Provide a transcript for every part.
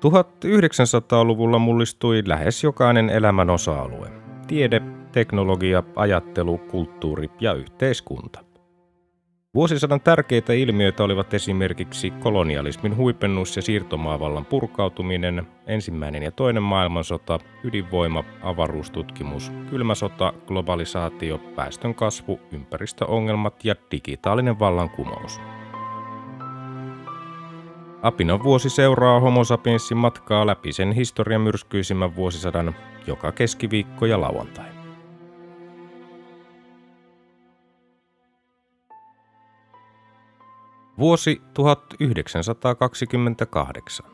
1900-luvulla mullistui lähes jokainen elämän osa-alue. Tiede, teknologia, ajattelu, kulttuuri ja yhteiskunta. Vuosisadan tärkeitä ilmiöitä olivat esimerkiksi kolonialismin huipennus ja siirtomaavallan purkautuminen, ensimmäinen ja toinen maailmansota, ydinvoima, avaruustutkimus, kylmä sota, globalisaatio, väestön kasvu, ympäristöongelmat ja digitaalinen vallankumous. Apinon vuosi seuraa homo sapiensin matkaa läpi sen historian myrskyisimmän vuosisadan joka keskiviikko ja lauantai. Vuosi 1928.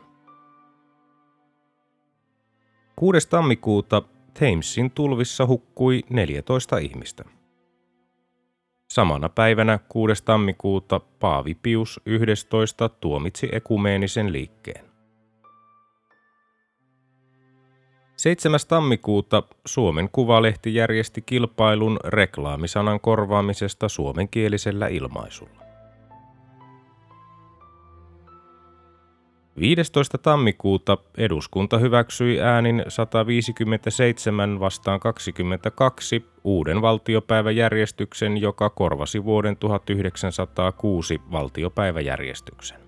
6. tammikuuta Thamesin tulvissa hukkui 14 ihmistä. Samana päivänä 6. tammikuuta Paavi Pius 11 tuomitsi ekumeenisen liikkeen. 7. tammikuuta Suomen Kuvalehti järjesti kilpailun reklaamisanan korvaamisesta suomenkielisellä ilmaisulla. 15. tammikuuta eduskunta hyväksyi äänin 157 vastaan 22 uuden valtiopäiväjärjestyksen, joka korvasi vuoden 1906 valtiopäiväjärjestyksen.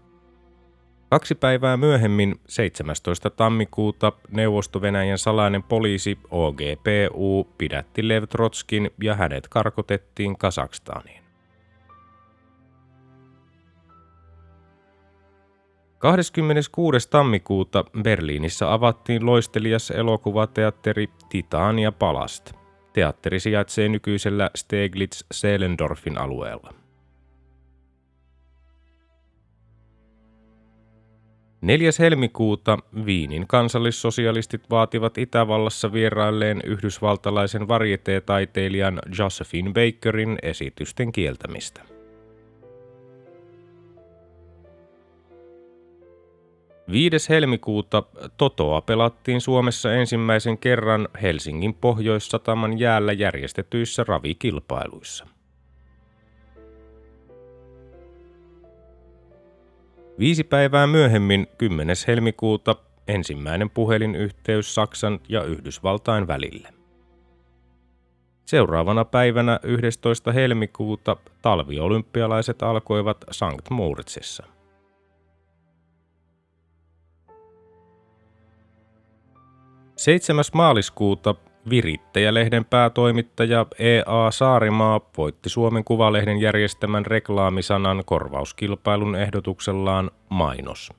Kaksi päivää myöhemmin, 17. tammikuuta, Neuvosto-Venäjän salainen poliisi OGPU pidätti Lev Trotskin ja hänet karkotettiin Kasakstaniin. 26. tammikuuta Berliinissä avattiin loistelias elokuvateatteri Titania Palast. Teatteri sijaitsee nykyisellä Steglitz-Seelendorfin alueella. 4. helmikuuta Viinin kansallissosialistit vaativat Itävallassa vierailleen yhdysvaltalaisen varieteetaiteilijan Josephine Bakerin esitysten kieltämistä. 5. helmikuuta Totoa pelattiin Suomessa ensimmäisen kerran Helsingin Pohjoissataman jäällä järjestetyissä ravikilpailuissa. Viisi päivää myöhemmin, 10. helmikuuta, ensimmäinen puhelinyhteys Saksan ja Yhdysvaltain välille. Seuraavana päivänä 11. helmikuuta talviolympialaiset alkoivat Sankt Moritzissa – 7. maaliskuuta Virittäjä-lehden päätoimittaja E.A. Saarimaa voitti Suomen Kuvalehden järjestämän reklaamisanan korvauskilpailun ehdotuksellaan Mainos.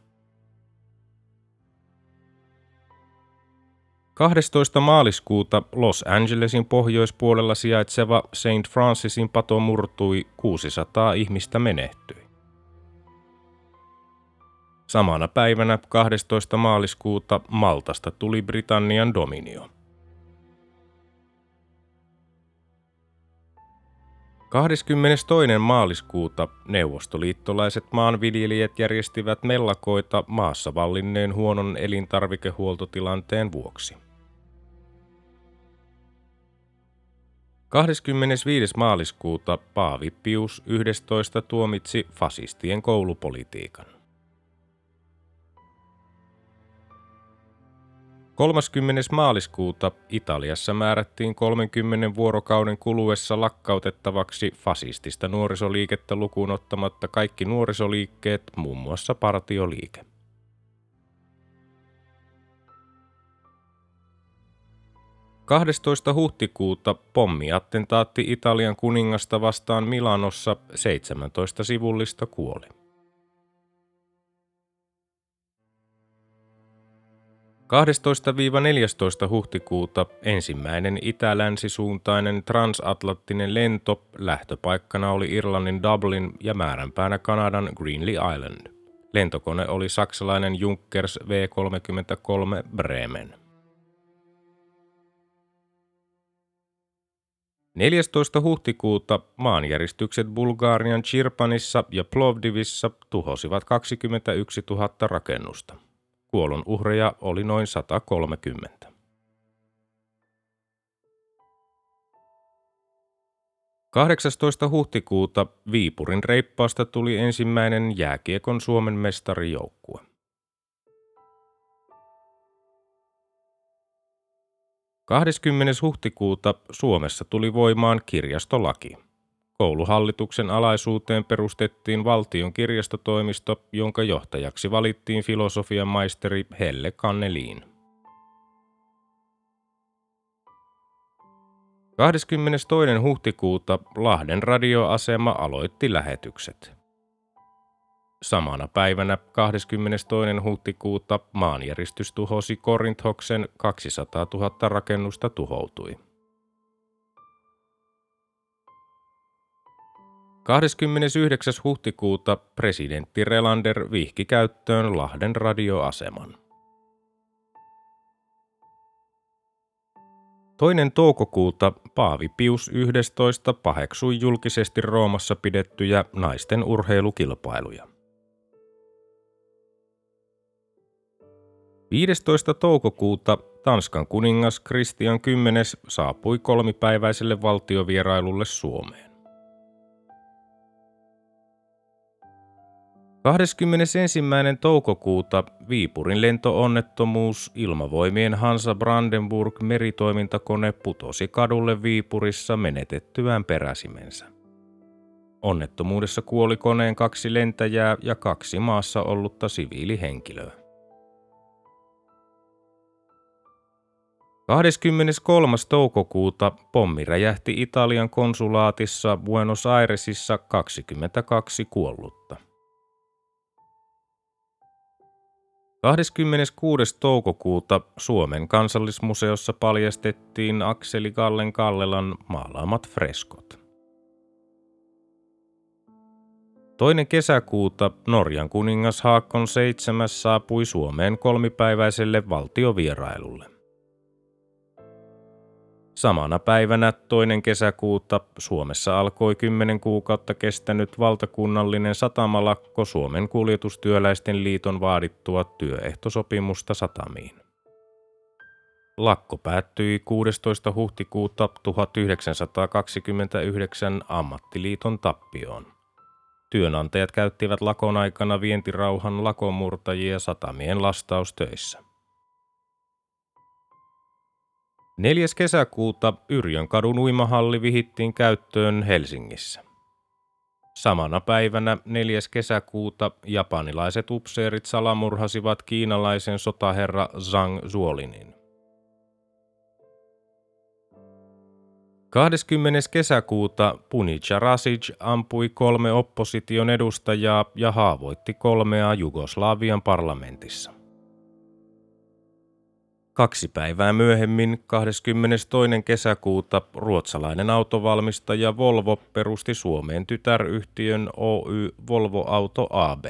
12. maaliskuuta Los Angelesin pohjoispuolella sijaitseva St. Francisin pato murtui, 600 ihmistä menehtyi. Samana päivänä 12. maaliskuuta Maltasta tuli Britannian dominio. 22. maaliskuuta neuvostoliittolaiset maanviljelijät järjestivät mellakoita maassa vallinneen huonon elintarvikehuoltotilanteen vuoksi. 25. maaliskuuta Paavi Pius 11 tuomitsi fasistien koulupolitiikan. 30. maaliskuuta Italiassa määrättiin 30 vuorokauden kuluessa lakkautettavaksi fasistista nuorisoliikettä lukuun ottamatta kaikki nuorisoliikkeet, muun muassa partioliike. Kahdestoista huhtikuuta pommiattentaatti Italian kuningasta vastaan Milanossa 17 sivullista kuoli. 12-14 huhtikuuta ensimmäinen itä-länsisuuntainen transatlanttinen lento lähtöpaikkana oli Irlannin Dublin ja määränpäänä Kanadan Greenly Island. Lentokone oli saksalainen Junkers V-33 Bremen. 14. huhtikuuta maanjäristykset Bulgarian Chirpanissa ja Plovdivissa tuhosivat 21 000 rakennusta. Kuolonuhreja oli noin 130. – 18. huhtikuuta Viipurin reippaasta tuli ensimmäinen jääkiekon Suomen mestarijoukkue. 20. huhtikuuta Suomessa tuli voimaan kirjastolaki. Kouluhallituksen alaisuuteen perustettiin valtion kirjastotoimisto, jonka johtajaksi valittiin filosofian maisteri Helle Kanneliin. 22. huhtikuuta Lahden radioasema aloitti lähetykset. Samana päivänä 22. huhtikuuta maanjäristys tuhosi Korinthoksen 200 000 rakennusta tuhoutui. 29. huhtikuuta presidentti Relander vihki käyttöön Lahden radioaseman. Toinen toukokuuta Paavi Pius 11 paheksui julkisesti Roomassa pidettyjä naisten urheilukilpailuja. 15. toukokuuta Tanskan kuningas Kristian X saapui kolmipäiväiselle valtiovierailulle Suomeen. 21. toukokuuta Viipurin lentoonnettomuus ilmavoimien Hansa Brandenburg meritoimintakone putosi kadulle Viipurissa menetettyään peräsimensä. Onnettomuudessa kuoli koneen kaksi lentäjää ja kaksi maassa ollutta siviilihenkilöä. 23. toukokuuta pommi räjähti Italian konsulaatissa Buenos Airesissa 22 kuollutta. 26. toukokuuta Suomen kansallismuseossa paljastettiin Akseli Kallen Kallelan maalaamat freskot. Toinen kesäkuuta Norjan kuningas Haakon VII saapui Suomeen kolmipäiväiselle valtiovierailulle. Samana päivänä toinen kesäkuuta Suomessa alkoi kymmenen kuukautta kestänyt valtakunnallinen satamalakko Suomen kuljetustyöläisten liiton vaadittua työehtosopimusta satamiin. Lakko päättyi 16. huhtikuuta 1929 ammattiliiton tappioon. Työnantajat käyttivät lakon aikana vientirauhan lakomurtajia satamien lastaustöissä. 4. kesäkuuta Yrjön kadun uimahalli vihittiin käyttöön Helsingissä. Samana päivänä 4. kesäkuuta japanilaiset upseerit salamurhasivat kiinalaisen sotaherra Zhang Zuolinin. 20. kesäkuuta Punica Rasic ampui kolme opposition edustajaa ja haavoitti kolmea Jugoslavian parlamentissa. Kaksi päivää myöhemmin, 22. kesäkuuta, ruotsalainen autovalmistaja Volvo perusti Suomeen tytäryhtiön Oy Volvo Auto AB.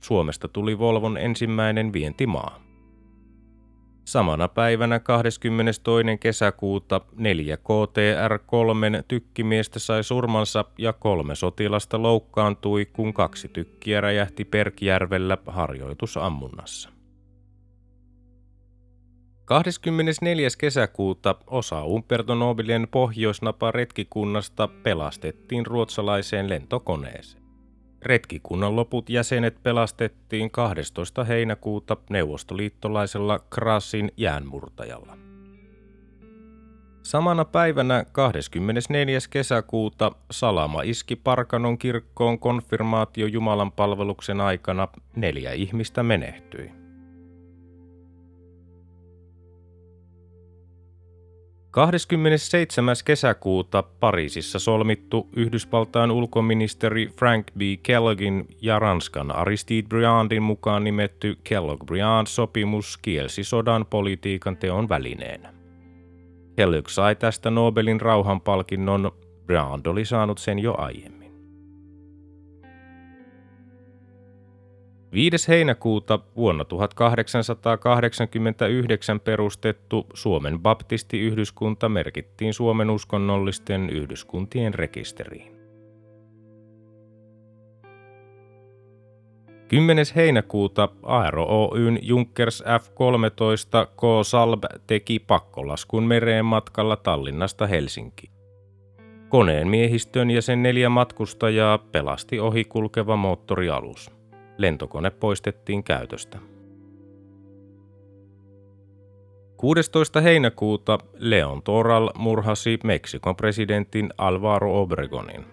Suomesta tuli Volvon ensimmäinen vientimaa. Samana päivänä 22. kesäkuuta 4 KTR-3 tykkimiestä sai surmansa ja kolme sotilasta loukkaantui, kun kaksi tykkiä räjähti Perkjärvellä harjoitusammunnassa. 24. kesäkuuta osa Umberto Nobilien pohjoisnapa retkikunnasta pelastettiin ruotsalaiseen lentokoneeseen. Retkikunnan loput jäsenet pelastettiin 12. heinäkuuta neuvostoliittolaisella Krasin jäänmurtajalla. Samana päivänä 24. kesäkuuta Salama iski Parkanon kirkkoon konfirmaatio Jumalan palveluksen aikana, neljä ihmistä menehtyi. 27. kesäkuuta Pariisissa solmittu Yhdysvaltain ulkoministeri Frank B. Kellogin ja Ranskan Aristide Briandin mukaan nimetty Kellogg-Briand-sopimus kielsi sodan politiikan teon välineenä. Kellogg sai tästä Nobelin rauhanpalkinnon, Briand oli saanut sen jo aiemmin. 5. heinäkuuta vuonna 1889 perustettu Suomen baptistiyhdyskunta merkittiin Suomen uskonnollisten yhdyskuntien rekisteriin. 10. heinäkuuta Aero Oyn Junkers F-13 K. Salb teki pakkolaskun mereen matkalla Tallinnasta Helsinki. Koneen miehistön ja sen neljä matkustajaa pelasti ohikulkeva moottorialus lentokone poistettiin käytöstä. 16. heinäkuuta Leon Toral murhasi Meksikon presidentin Alvaro Obregonin.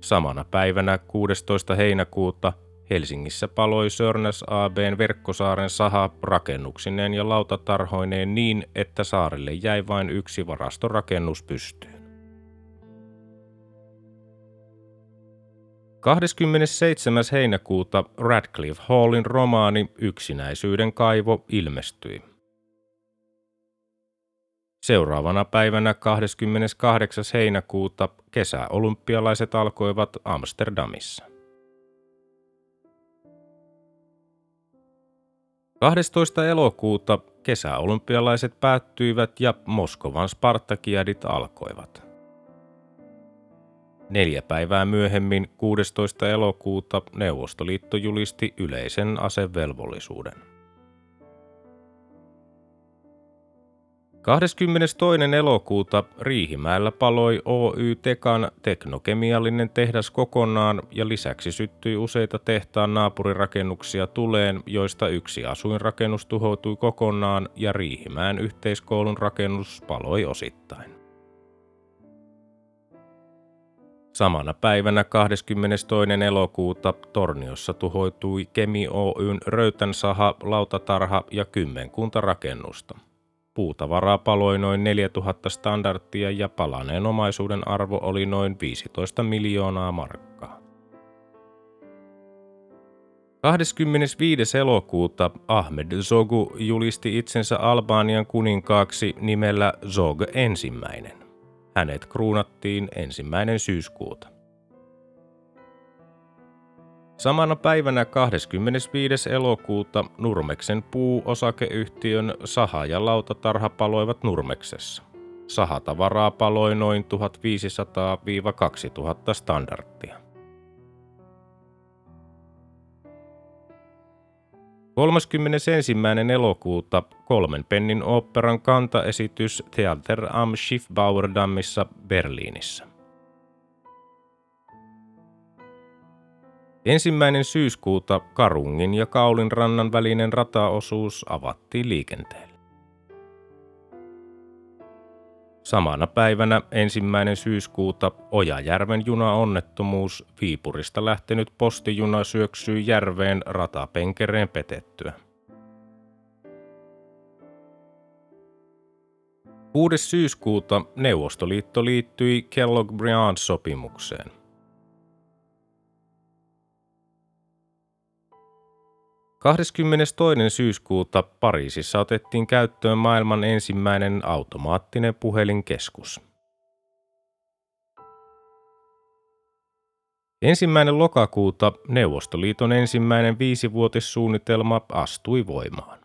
Samana päivänä 16. heinäkuuta Helsingissä paloi Sörnäs ABn verkkosaaren saha rakennuksineen ja lautatarhoineen niin, että saarelle jäi vain yksi varastorakennus pystyyn. 27. heinäkuuta Radcliffe Hallin romaani Yksinäisyyden kaivo ilmestyi. Seuraavana päivänä 28. heinäkuuta kesäolympialaiset alkoivat Amsterdamissa. 12. elokuuta kesäolympialaiset päättyivät ja Moskovan Spartakiadit alkoivat. Neljä päivää myöhemmin, 16. elokuuta, Neuvostoliitto julisti yleisen asevelvollisuuden. 22. elokuuta Riihimäellä paloi Oy Tekan teknokemiallinen tehdas kokonaan ja lisäksi syttyi useita tehtaan naapurirakennuksia tuleen, joista yksi asuinrakennus tuhoutui kokonaan ja Riihimäen yhteiskoulun rakennus paloi osittain. Samana päivänä 22. elokuuta Torniossa tuhoitui Kemi Oyn Röytän saha, lautatarha ja kymmenkunta rakennusta. Puutavaraa paloi noin 4000 standardia ja palaneen omaisuuden arvo oli noin 15 miljoonaa markkaa. 25. elokuuta Ahmed Zogu julisti itsensä Albanian kuninkaaksi nimellä Zog ensimmäinen. Hänet kruunattiin ensimmäinen syyskuuta. Samana päivänä 25. elokuuta Nurmeksen puuosakeyhtiön saha ja lautatarha paloivat Nurmeksessa. Sahatavaraa paloi noin 1500-2000 standardia. 31. elokuuta kolmen pennin oopperan kantaesitys Theater am Schiffbauerdammissa Berliinissä. Ensimmäinen syyskuuta Karungin ja Kaulin rannan välinen rataosuus avattiin liikenteelle. Samana päivänä ensimmäinen syyskuuta Ojajärven juna-onnettomuus Viipurista lähtenyt postijuna syöksyi järveen ratapenkereen petettyä. 6. syyskuuta Neuvostoliitto liittyi Kellogg-Briand-sopimukseen. 22. syyskuuta Pariisissa otettiin käyttöön maailman ensimmäinen automaattinen puhelinkeskus. Ensimmäinen lokakuuta Neuvostoliiton ensimmäinen viisivuotissuunnitelma astui voimaan.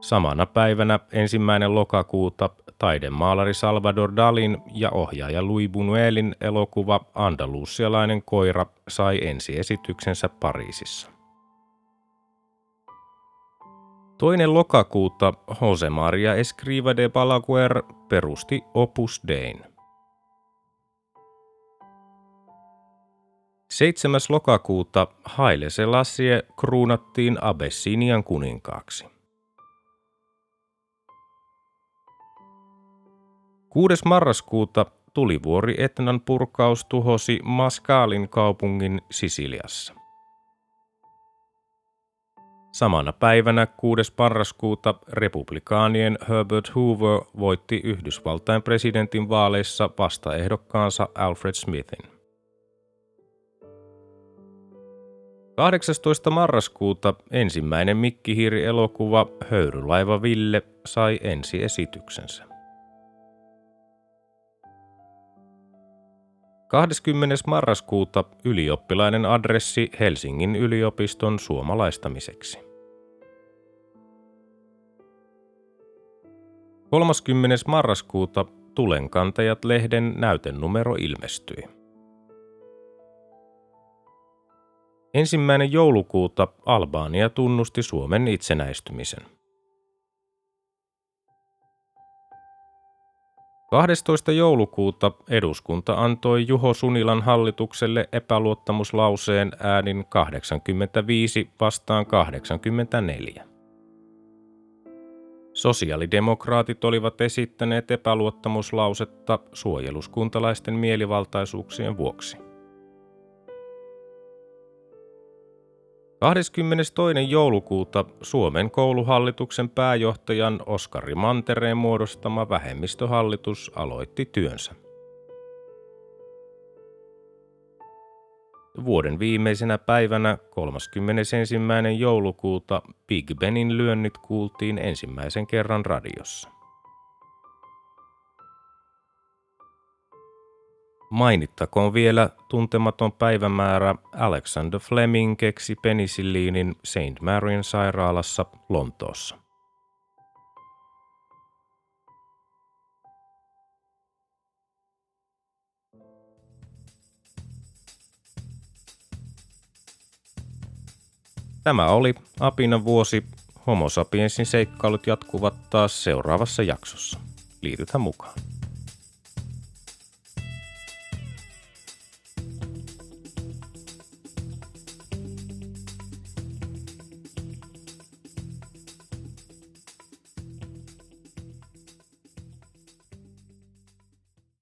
Samana päivänä ensimmäinen lokakuuta taidemaalari Salvador Dalin ja ohjaaja Louis Buñuelin elokuva Andalusialainen koira sai ensiesityksensä Pariisissa. Toinen lokakuuta Jose Maria Escriva de Balaguer perusti Opus Dein. 7. lokakuuta Haile Selassie kruunattiin Abessinian kuninkaaksi. 6. marraskuuta tulivuori Etnan purkaus tuhosi Maskaalin kaupungin Sisiliassa. Samana päivänä 6. marraskuuta republikaanien Herbert Hoover voitti Yhdysvaltain presidentin vaaleissa vastaehdokkaansa Alfred Smithin. 18. marraskuuta ensimmäinen Mikkihiiri-elokuva Höyrylaiva Ville sai ensiesityksensä. 20. marraskuuta ylioppilainen adressi Helsingin yliopiston suomalaistamiseksi. 30. marraskuuta Tulenkantajat-lehden näytenumero ilmestyi. Ensimmäinen joulukuuta Albania tunnusti Suomen itsenäistymisen. 12. joulukuuta eduskunta antoi Juho Sunilan hallitukselle epäluottamuslauseen äänin 85 vastaan 84. Sosiaalidemokraatit olivat esittäneet epäluottamuslausetta suojeluskuntalaisten mielivaltaisuuksien vuoksi. 22. joulukuuta Suomen kouluhallituksen pääjohtajan Oskari Mantereen muodostama vähemmistöhallitus aloitti työnsä. Vuoden viimeisenä päivänä 31. joulukuuta Big Benin lyönnit kuultiin ensimmäisen kerran radiossa. Mainittakoon vielä tuntematon päivämäärä Alexander Fleming keksi penisilliinin St. Marian sairaalassa Lontoossa. Tämä oli Apinan vuosi. Homo sapiensin seikkailut jatkuvat taas seuraavassa jaksossa. Liitytään mukaan.